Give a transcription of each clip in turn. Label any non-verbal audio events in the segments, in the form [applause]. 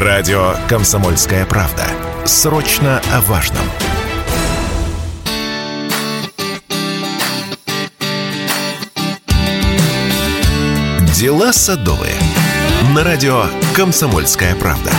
Радио «Комсомольская правда». Срочно о важном. Дела садовые. На радио «Комсомольская правда».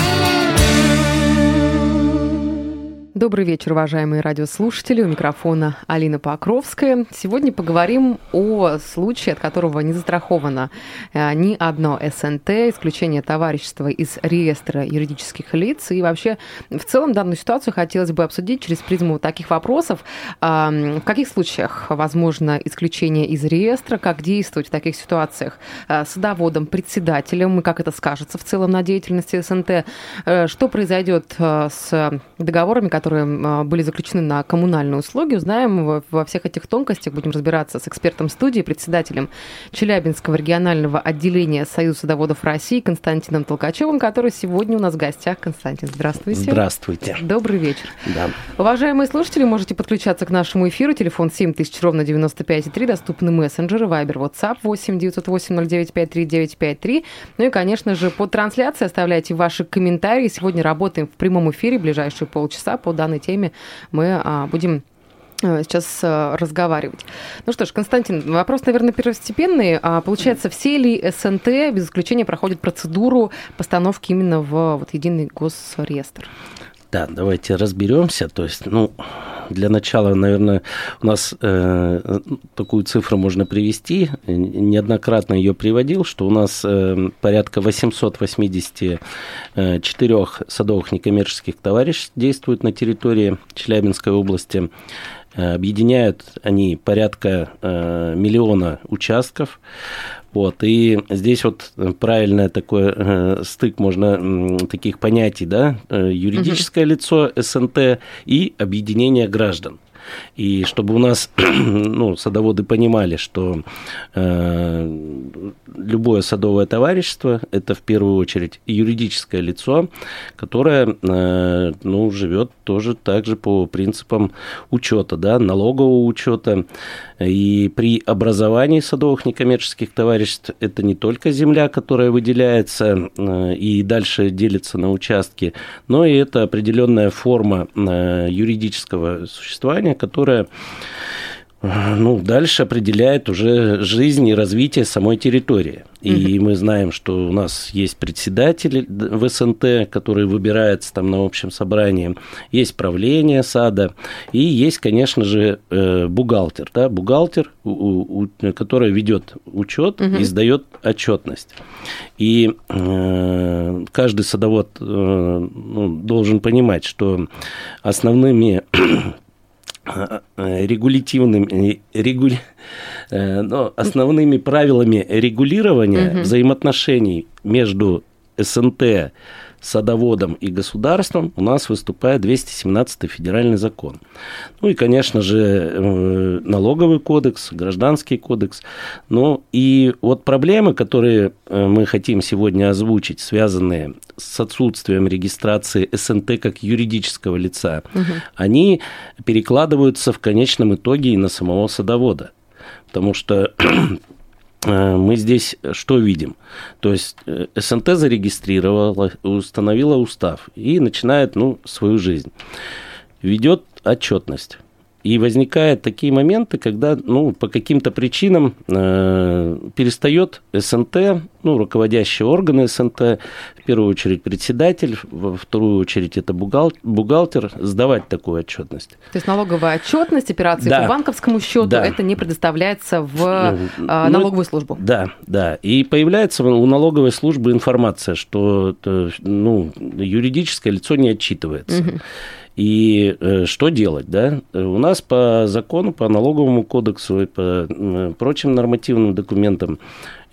Добрый вечер, уважаемые радиослушатели. У микрофона Алина Покровская. Сегодня поговорим о случае, от которого не застраховано э, ни одно СНТ, исключение товарищества из реестра юридических лиц. И вообще, в целом, данную ситуацию хотелось бы обсудить через призму таких вопросов. В каких случаях возможно исключение из реестра, как действовать в таких ситуациях э, садоводом, председателем, и как это скажется в целом на деятельности СНТ, э, что произойдет с договорами, которые которые а, были заключены на коммунальные услуги. Узнаем во всех этих тонкостях, будем разбираться с экспертом студии, председателем Челябинского регионального отделения Союза садоводов России Константином Толкачевым, который сегодня у нас в гостях. Константин, здравствуйте. Здравствуйте. Добрый вечер. Да. Уважаемые слушатели, можете подключаться к нашему эфиру. Телефон 7000, ровно 95,3. Доступны мессенджеры, Вайбер, WhatsApp 8 908 0953 953. Ну и, конечно же, под трансляцией оставляйте ваши комментарии. Сегодня работаем в прямом эфире ближайшие полчаса по данной теме мы а, будем э, сейчас э, разговаривать. Ну что ж, Константин, вопрос, наверное, первостепенный. А получается, все ли СНТ без исключения проходят процедуру постановки именно в вот, единый госреестр? Да, давайте разберемся. То есть, ну, для начала, наверное, у нас э, такую цифру можно привести. Неоднократно ее приводил, что у нас э, порядка 884 садовых некоммерческих товариществ действуют на территории Челябинской области. Э, объединяют они порядка э, миллиона участков. Вот, и здесь вот правильный такой э, стык можно таких понятий, да, э, юридическое угу. лицо СНТ и объединение граждан. И чтобы у нас [clears throat] ну, садоводы понимали, что э, любое садовое товарищество – это в первую очередь юридическое лицо, которое э, ну, живет тоже также по принципам учета, да, налогового учета. И при образовании садовых некоммерческих товариществ это не только земля, которая выделяется э, и дальше делится на участки, но и это определенная форма э, юридического существования, которая ну, дальше определяет уже жизнь и развитие самой территории. И угу. мы знаем, что у нас есть председатель в СНТ, который выбирается там на общем собрании, есть правление сада, и есть, конечно же, э, бухгалтер, да, бухгалтер, который ведет учет угу. и сдает отчетность. И э, каждый садовод э, ну, должен понимать, что основными Э, регулятивными, регуля, э, но основными правилами регулирования угу. взаимоотношений между СНТ садоводом и государством у нас выступает 217 федеральный закон. Ну и, конечно же, э, налоговый кодекс, гражданский кодекс. Ну и вот проблемы, которые э, мы хотим сегодня озвучить, связанные с отсутствием регистрации СНТ как юридического лица, угу. они перекладываются в конечном итоге и на самого садовода. Потому что мы здесь что видим? То есть э, СНТ зарегистрировала, установила устав и начинает ну, свою жизнь. Ведет отчетность. И возникают такие моменты, когда ну, по каким-то причинам э, перестает СНТ, ну, руководящие органы СНТ, в первую очередь председатель, во вторую очередь это бухгалтер, бухгалтер сдавать такую отчетность. То есть налоговая отчетность, операции да. по банковскому счету, да. это не предоставляется в э, ну, налоговую службу. Да, да. И появляется у налоговой службы информация, что ну, юридическое лицо не отчитывается. Угу. И э, что делать, да? У нас по закону, по налоговому кодексу и по прочим нормативным документам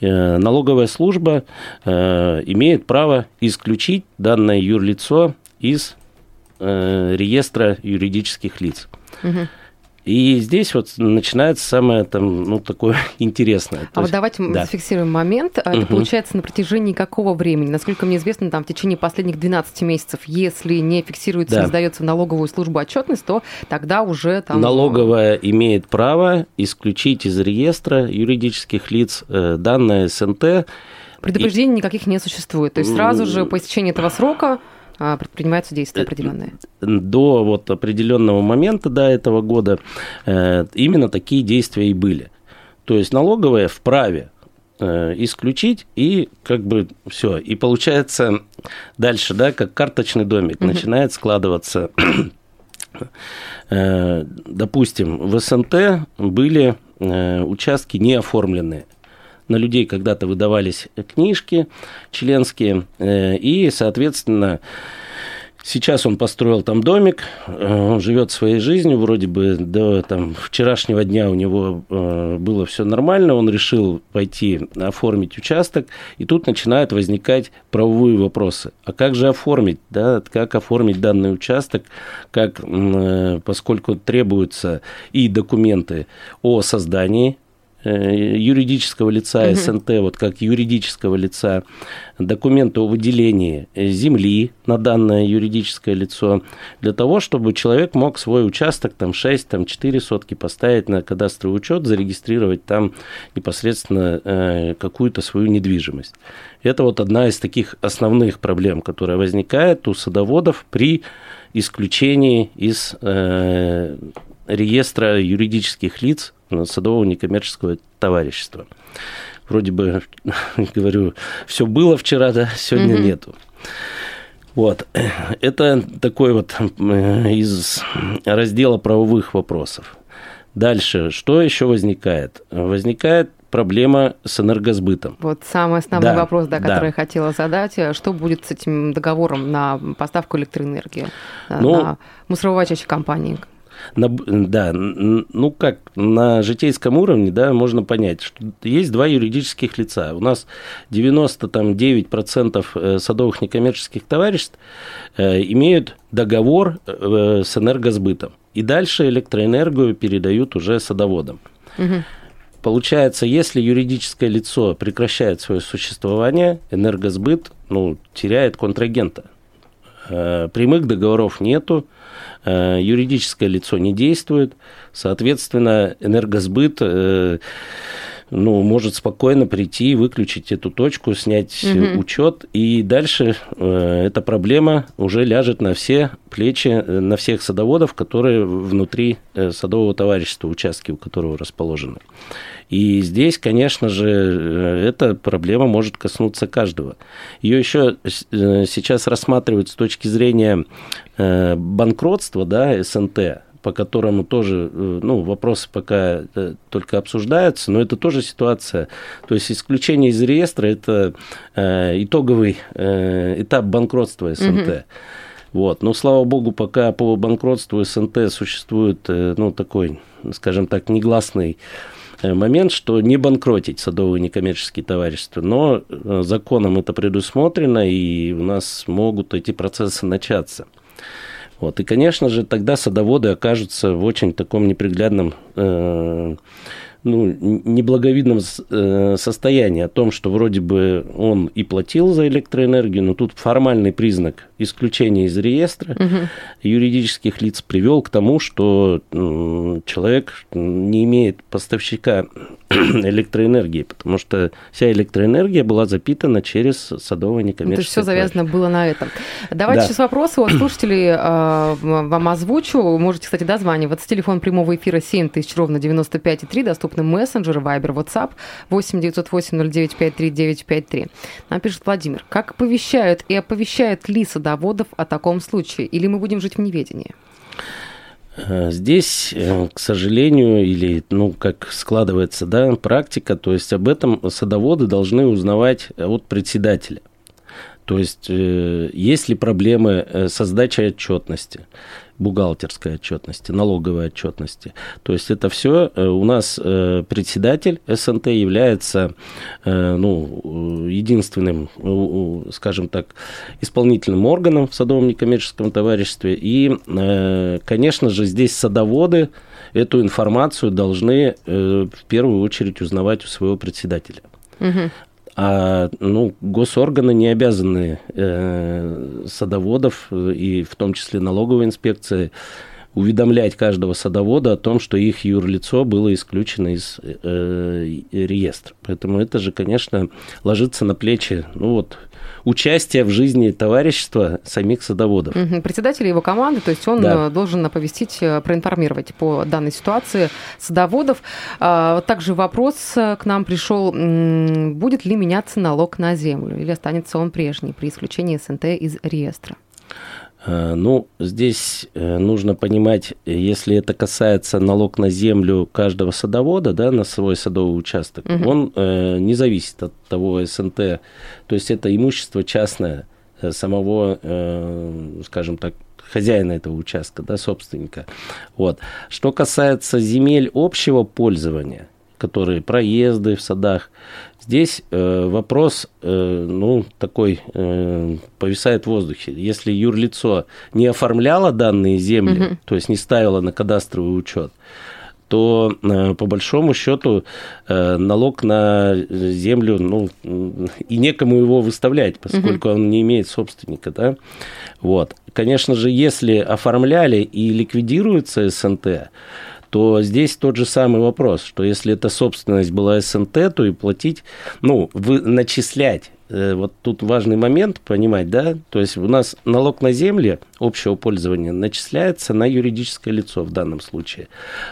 э, налоговая служба э, имеет право исключить данное юрлицо из реестра юридических лиц. Угу. И здесь вот начинается самое там, ну, такое [laughs] интересное. А То вот есть, давайте да. зафиксируем момент. Это угу. получается на протяжении какого времени? Насколько мне известно, там в течение последних 12 месяцев, если не фиксируется, да. не сдается в налоговую службу отчетность, то тогда уже там... Налоговая имеет право исключить из реестра юридических лиц э, данное СНТ, Предупреждений и... никаких не существует. То есть сразу же по истечении этого срока предпринимаются действия определенные? До вот определенного момента, до этого года, именно такие действия и были. То есть налоговая вправе исключить и как бы все. И получается дальше, да, как карточный домик, угу. начинает складываться [clears throat] Э, допустим, в СНТ были э, участки не оформленные. На людей когда-то выдавались книжки членские, э, и, соответственно, Сейчас он построил там домик, э, он живет своей жизнью, вроде бы до там, вчерашнего дня у него э, было все нормально, он решил пойти оформить участок, и тут начинают возникать правовые вопросы. А как же оформить, да, как оформить данный участок, как, поскольку требуются и документы о создании юридического лица СНТ, вот как юридического лица, документы о выделении земли на данное юридическое лицо, для того, чтобы человек мог свой участок, там 6, там 4 сотки поставить на кадастровый учет, зарегистрировать там непосредственно э, какую-то свою недвижимость. Это вот одна из таких основных проблем, которая возникает у садоводов при исключении из э, реестра юридических лиц садового некоммерческого товарищества. Вроде бы, [laughs] говорю, все было вчера, да, сегодня угу. нету. Вот. Это такой вот э, из раздела правовых вопросов. Дальше, что еще возникает? Возникает проблема с энергосбытом. Вот самый основной да, вопрос, да, который да. я хотела задать. Что будет с этим договором на поставку электроэнергии ну, на мусоровоочащей компании? На, да, ну как, на житейском уровне, да, можно понять, что есть два юридических лица. У нас 99% э, садовых некоммерческих товариществ э, имеют договор э, с энергосбытом. И дальше электроэнергию передают уже садоводам. Угу. Получается, если юридическое лицо прекращает свое существование, энергосбыт ну, теряет контрагента. Прямых договоров нету, Э, юридическое лицо не действует, соответственно, энергосбыт э, ну, может спокойно прийти, выключить эту точку, снять угу. учет, и дальше э, эта проблема уже ляжет на все плечи, э, на всех садоводов, которые внутри э, садового товарищества, участки у которого расположены. И здесь, конечно же, э, эта проблема может коснуться каждого. Ее еще сейчас рассматривают с точки зрения банкротства, да, СНТ, по которому тоже, э, ну, вопросы пока э, только обсуждаются, но это тоже ситуация. То есть исключение из реестра – это э, итоговый этап банкротства СНТ. Угу. Вот. Но, слава богу, пока по банкротству СНТ существует, ну, такой, скажем так, негласный момент, что не банкротить садовые некоммерческие товарищества. Но законом это предусмотрено, и у нас могут эти процессы начаться. Вот. И, конечно же, тогда садоводы окажутся в очень таком неприглядном э, ну, неблаговидном э, состоянии о том, что вроде бы он и платил за электроэнергию, но тут формальный признак исключения из реестра угу. юридических лиц привел к тому, что человек не имеет поставщика [clears throat] электроэнергии, потому что вся электроэнергия была запитана через садовое некоммерческое. То есть все завязано было на этом. Давайте да. сейчас вопросы от [clears throat] слушателей э, вам озвучу. Можете, кстати, дозваниваться. Телефон прямого эфира 7000 ровно 95,3. Доступны мессенджеры, Viber, WhatsApp 8 908 09 53 953. Нам пишет Владимир. Как оповещают и оповещают ли садоводов о таком случае? Или мы будем жить в неведении? Э, здесь, э, к сожалению, или, ну, как складывается, да, практика, то есть об этом садоводы должны узнавать от председателя. То есть, э, есть ли проблемы со сдачей отчетности, бухгалтерской отчетности, налоговой отчетности. То есть это все э, у нас э, председатель СНТ является э, ну, единственным, скажем так, исполнительным органом в садовом товариществе. И, конечно же, здесь садоводы эту информацию должны в первую очередь узнавать у своего председателя. Угу. А ну, госорганы не обязаны э, садоводов, и в том числе налоговой инспекции, уведомлять каждого садовода о том, что их юрлицо было исключено из э, реестра. Поэтому это же, конечно, ложится на плечи, ну вот, участия в жизни товарищества самих садоводов. Угу. Председатель его команды, то есть он да. Э, должен оповестить, э, проинформировать по данной ситуации садоводов. А, также вопрос э, к нам пришел, будет ли меняться налог на землю или останется он прежний при исключении СНТ из реестра? Э, ну, здесь э, нужно понимать, если это касается налог на землю каждого садовода, да, на свой садовый участок, угу. он э, не зависит от того СНТ, то есть это имущество частное э, самого, э, скажем так, хозяина этого участка, да, собственника. Вот. Что касается земель общего пользования, которые проезды в садах, Здесь э, вопрос, э, ну, такой, э, повисает в воздухе. Если юрлицо не оформляло данные земли, угу. то есть не ставило на кадастровый учет, то э, по большому счету э, налог на землю, ну, и некому его выставлять, поскольку угу. он не имеет собственника, да. Вот. Конечно же, если оформляли и ликвидируется СНТ, то здесь тот же самый вопрос, что если эта собственность была СНТ, то и платить, ну, вы, начислять э, вот тут важный момент понимать, да, то есть у нас налог на земли общего пользования начисляется на юридическое лицо в данном случае,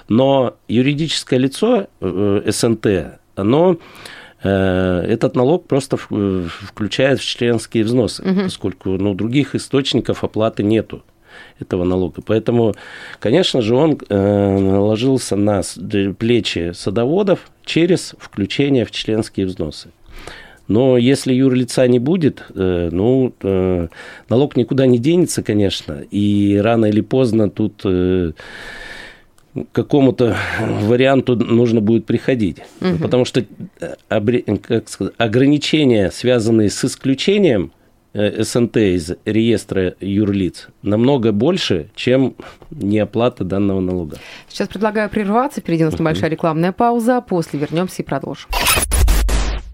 но юридическое лицо э, СНТ, оно э, этот налог просто включает в членские взносы, угу. поскольку ну, других источников оплаты нету этого налога. Поэтому, конечно же, он э, наложился на плечи садоводов через включение в членские взносы. Но если юрлица не будет, э, ну, э, налог никуда не денется, конечно, и рано или поздно тут к какому-то варианту нужно будет приходить. Угу. Потому что как сказать, ограничения, связанные с исключением СНТ из реестра юрлиц намного больше, чем неоплата данного налога. Сейчас предлагаю прерваться, перейдем у нас небольшая рекламная пауза, после вернемся и продолжим.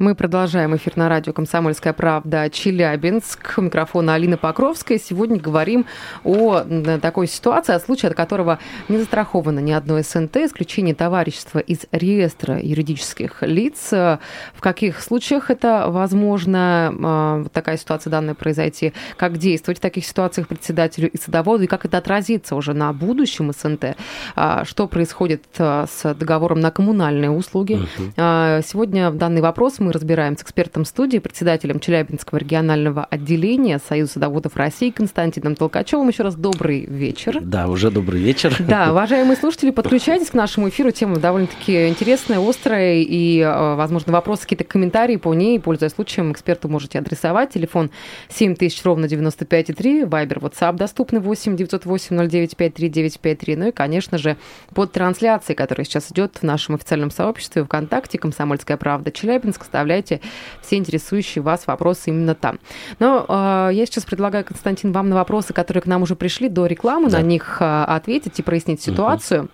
Мы продолжаем эфир на радио «Комсомольская правда» Челябинск. У микрофона Алина Покровская. Сегодня говорим о такой ситуации, о случае, от которого не застраховано ни одно СНТ, исключение товарищества из реестра юридических лиц. В каких случаях это возможно, а, такая ситуация данная произойти, как действовать в таких ситуациях председателю и садоводу, и как это отразится уже на будущем СНТ, а, что происходит а, с договором на коммунальные услуги. Угу. Сегодня данный вопрос мы разбираем с экспертом студии, председателем Челябинского регионального отделения Союза садоводов России Константином Толкачевым. Еще раз добрый вечер. Да, уже добрый вечер. Да, уважаемые слушатели, подключайтесь к нашему эфиру. Тема довольно-таки интересная, острая, и, э, возможно, вопросы, какие-то комментарии по ней, пользуясь случаем, эксперту можете адресовать. Телефон 7000 ровно 95,3, Вайбер, WhatsApp доступны 8 908 09 53 953. Ну и, конечно же, под трансляцией, которая сейчас идет в нашем официальном сообществе ВКонтакте «Комсомольская правда Челябинск», оставляйте все интересующие вас вопросы именно там. Но э, я сейчас предлагаю, Константин, вам на вопросы, которые к нам уже пришли до рекламы, да. на них э, ответить и прояснить ситуацию. Угу.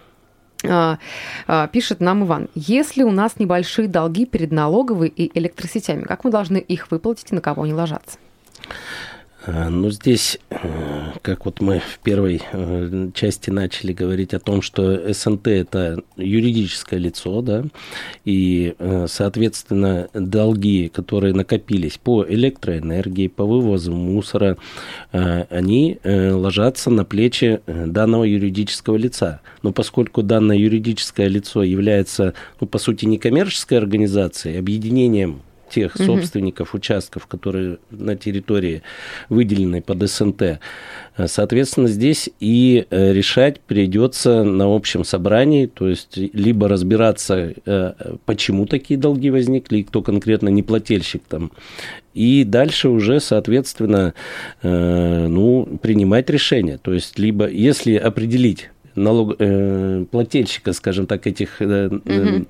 Пишет нам Иван, если у нас небольшие долги перед налоговой и электросетями, как мы должны их выплатить и на кого они ложатся? Э, ну, здесь, э, как вот мы в первой э, части начали говорить о том, что СНТ – это юридическое лицо, да, и, соответственно, долги, которые накопились по электроэнергии, по вывозу мусора, они ложатся на плечи данного юридического лица. Но поскольку данное юридическое лицо является, ну, по сути, некоммерческой организацией, объединением тех угу. собственников участков, которые на территории выделены под СНТ. Соответственно, здесь и э, решать придется на общем собрании, то есть либо разбираться, э, почему такие долги возникли, кто конкретно не плательщик там, и дальше уже, соответственно, э, ну, принимать решение. То есть, либо если определить налог, э, плательщика, скажем так, этих э, угу.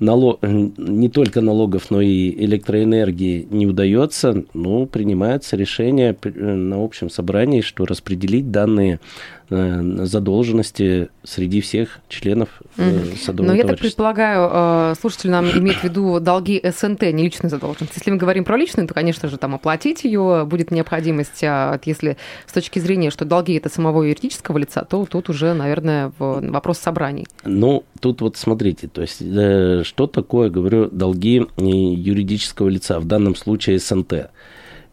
налог, не только налогов, но и электроэнергии не удается, ну, принимается решение на общем собрании, что распределить данные э, задолженности среди всех членов mm. садового Но я так предполагаю, слушатель нам имеет в виду долги СНТ, не личные задолженности. Если мы говорим про личные, то, конечно же, там оплатить ее будет необходимость. А если с точки зрения, что долги это самого юридического лица, то тут уже, наверное, вопрос собраний. Ну, тут вот смотрите, то есть что такое, говорю, долги юридического лица, в данном случае СНТ?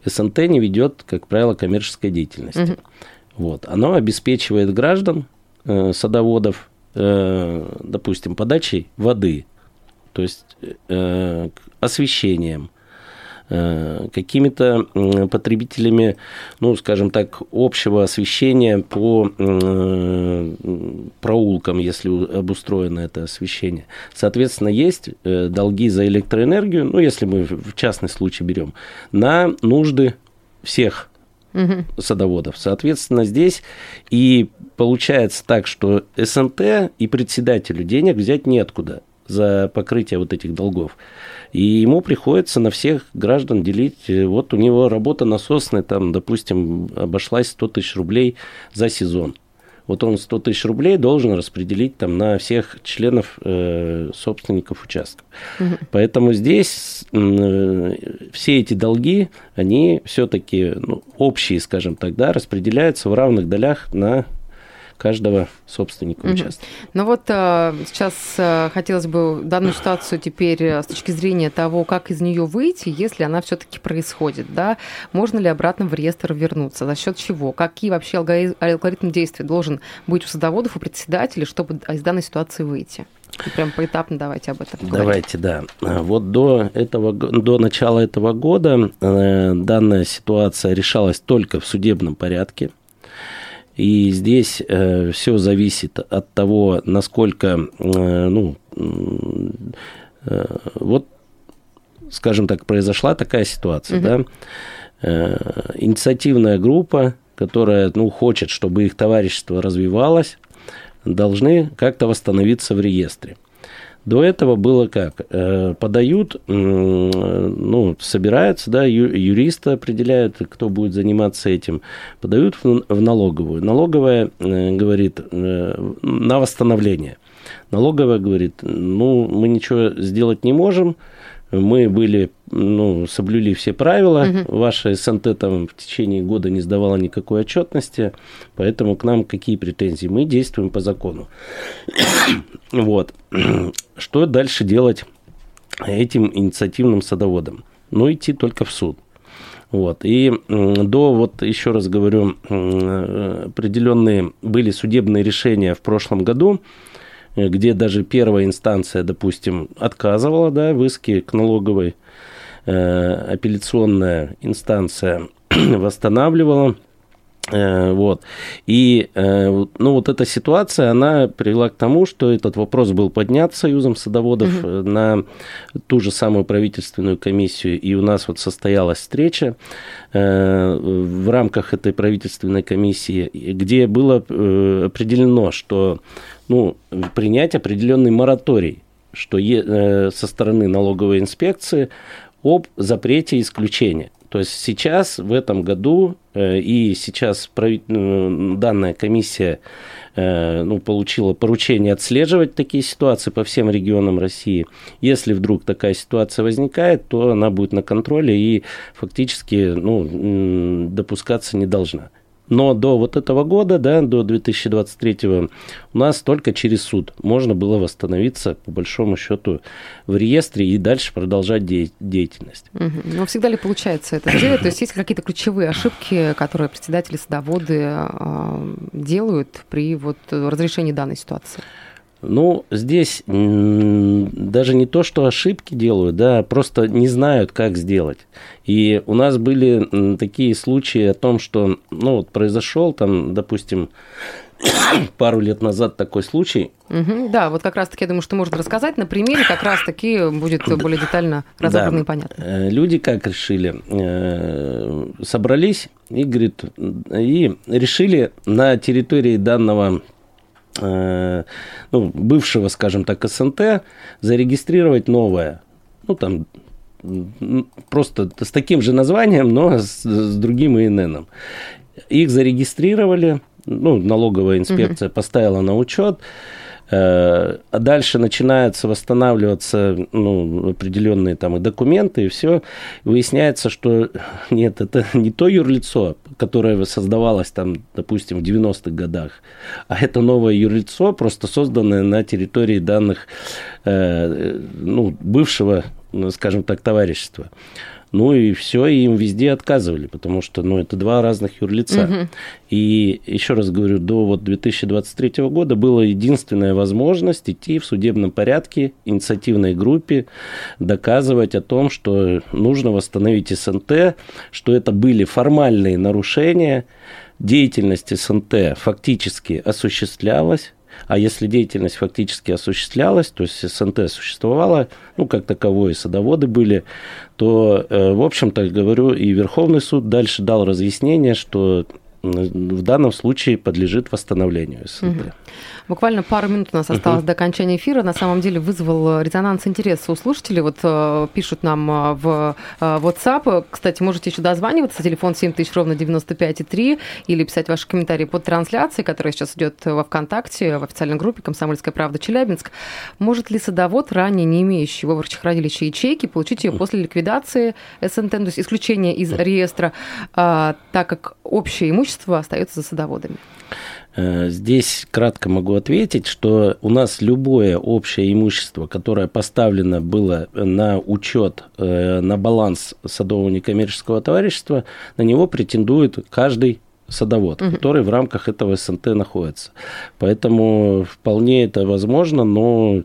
СНТ не ведет, как правило, коммерческой деятельности. Угу. Вот. Оно обеспечивает граждан, э, садоводов, э, допустим, подачей воды, то есть э, освещением, Э, какими-то потребителями, ну, скажем так, общего освещения по э, проулкам, если обустроено это освещение. Соответственно, есть э, долги за электроэнергию, ну, если мы в частный случай берем, на нужды всех угу. садоводов. Соответственно, здесь и получается так, что СНТ и председателю денег взять неоткуда за покрытие вот этих долгов. И ему приходится на всех граждан делить. Вот у него работа насосная, там, допустим, обошлась 100 тысяч рублей за сезон. Вот он 100 тысяч рублей должен распределить там на всех членов э, собственников участков. Угу. Поэтому здесь э, все эти долги, они все-таки ну, общие, скажем так, да, распределяются в равных долях на каждого собственника угу. участка. Ну вот э, сейчас э, хотелось бы данную ситуацию теперь э, с точки зрения того, как из нее выйти, если она все-таки происходит, да, можно ли обратно в реестр вернуться, за счет чего, какие вообще алгоритм действий должен быть у садоводов и председателей, чтобы из данной ситуации выйти? Прям поэтапно давайте об этом поговорим. Давайте, да. Вот до, этого, до начала этого года э, данная ситуация решалась только в судебном порядке. И здесь э, все зависит от того, насколько, э, ну, э, вот, скажем так, произошла такая ситуация, угу. да, э, инициативная группа, которая, ну, хочет, чтобы их товарищество развивалось, должны как-то восстановиться в реестре. До этого было как? Э, подают, ну, собираются, да, юристы определяют, кто будет заниматься этим, подают в налоговую. Налоговая э, говорит э, на восстановление. Налоговая говорит, ну, мы ничего сделать не можем, мы были, ну, соблюли все правила, угу. ваша СНТ там в течение года не сдавала никакой отчетности, поэтому к нам какие претензии? Мы действуем по закону. [coughs] вот. [coughs] Что дальше делать этим инициативным садоводам? Ну, идти только в суд. Вот. И до, вот еще раз говорю, определенные были судебные решения в прошлом году, Э, где даже первая инстанция, допустим, отказывала да, в иске к налоговой, э, апелляционная инстанция [clears throat] восстанавливала. Э, вот. И ну, вот эта ситуация, она привела к тому, что этот вопрос был поднят Союзом садоводов угу. на ту же самую правительственную комиссию, и у нас вот состоялась встреча в рамках этой правительственной комиссии, где было определено, что ну, принять определенный мораторий, что со стороны налоговой инспекции об запрете исключения. То есть сейчас, в этом году, э, и сейчас данная комиссия э, ну, получила поручение отслеживать такие ситуации по всем регионам России. Если вдруг такая ситуация возникает, то она будет на контроле и фактически ну, допускаться не должна. Но до вот этого года, да, до 2023 у нас только через суд можно было восстановиться, по большому счету, в реестре и дальше продолжать де- деятельность. Угу. Но всегда ли получается это делать? То есть есть какие-то ключевые ошибки, которые председатели садоводы э, делают при вот разрешении данной ситуации? Ну, здесь даже не то, что ошибки делают, да, просто не знают, как сделать. И у нас были такие случаи о том, что, ну, вот произошел там, допустим, [coughs] пару лет назад такой случай. Угу, да, вот как раз-таки, я думаю, что можно рассказать на примере, как раз-таки будет [coughs] более детально разобрано да. и понятно. Э, люди как решили? Э, собрались и, говорит, и решили на территории данного ну, бывшего, скажем так, СНТ зарегистрировать новое. Ну, там просто с таким же названием, но с, с другим ИННом. Их зарегистрировали, ну, налоговая инспекция угу. поставила на учет, Э, а дальше начинаются восстанавливаться ну, определенные там и документы, и все. Выясняется, что [laughs] нет, это не то юрлицо, которое создавалось там, допустим, в 90-х годах, а это новое юрлицо, просто созданное на территории данных э, ну, бывшего, скажем так, товарищества. Ну и все, и им везде отказывали, потому что ну, это два разных юрлица. Угу. И еще раз говорю, до вот 2023 года была единственная возможность идти в судебном порядке инициативной группе, доказывать о том, что нужно восстановить СНТ, что это были формальные нарушения, деятельность СНТ фактически осуществлялась, а если деятельность фактически осуществлялась, то есть СНТ существовала, ну, как таковое, садоводы были, то, э, в общем-то, говорю, и Верховный суд дальше дал разъяснение, что в данном случае подлежит восстановлению СНТ. Угу. Буквально пару минут у нас осталось uh-huh. до окончания эфира. На самом деле вызвал резонанс интереса у слушателей. Вот э, пишут нам э, в э, WhatsApp. Кстати, можете еще дозваниваться. Телефон 7000 ровно 95,3 или писать ваши комментарии под трансляцией, которая сейчас идет во ВКонтакте, в официальной группе «Комсомольская правда Челябинск». Может ли садовод, ранее не имеющий в хранилища ячейки, получить ее после ликвидации СНТ, то есть исключения из реестра, так как общее имущество остается за садоводами? Э, здесь кратко могу ответить, что у нас любое общее имущество, которое поставлено было на учет, э, на баланс садового некоммерческого товарищества, на него претендует каждый садовод, угу. который в рамках этого СНТ находится. Поэтому вполне это возможно, но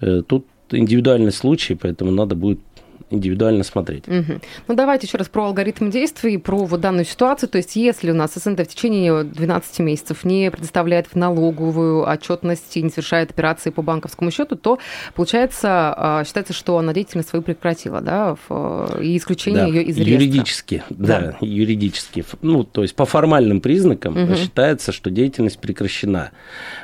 э, тут индивидуальный случай, поэтому надо будет индивидуально смотреть. Угу. Ну, давайте еще раз про алгоритм действий, про вот данную ситуацию. То есть, если у нас СНТ в течение 12 месяцев не предоставляет в налоговую отчетность и не совершает операции по банковскому счету, то, получается, а, считается, что она деятельность свою прекратила, да, и исключение да. ее из реестра. Юридически, да, да, юридически. Ну, то есть, по формальным признакам угу. считается, что деятельность прекращена.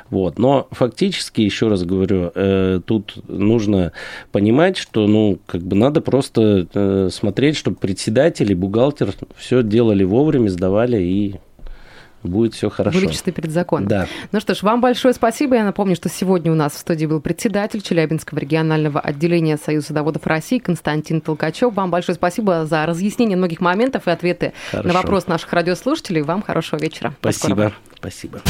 Вот. Но фактически, еще раз говорю, э, тут нужно понимать, что, ну, как бы надо просто э, смотреть, чтобы председатель и бухгалтер все делали вовремя, сдавали и будет все хорошо. Были чисты перед законом. Да. Ну что ж, вам большое спасибо. Я напомню, что сегодня у нас в студии был председатель Челябинского регионального отделения Союза садоводов России Константин Толкачев. Вам большое спасибо за разъяснение многих моментов и ответы хорошо. на вопрос наших радиослушателей. Вам хорошего вечера. Спасибо. Спасибо.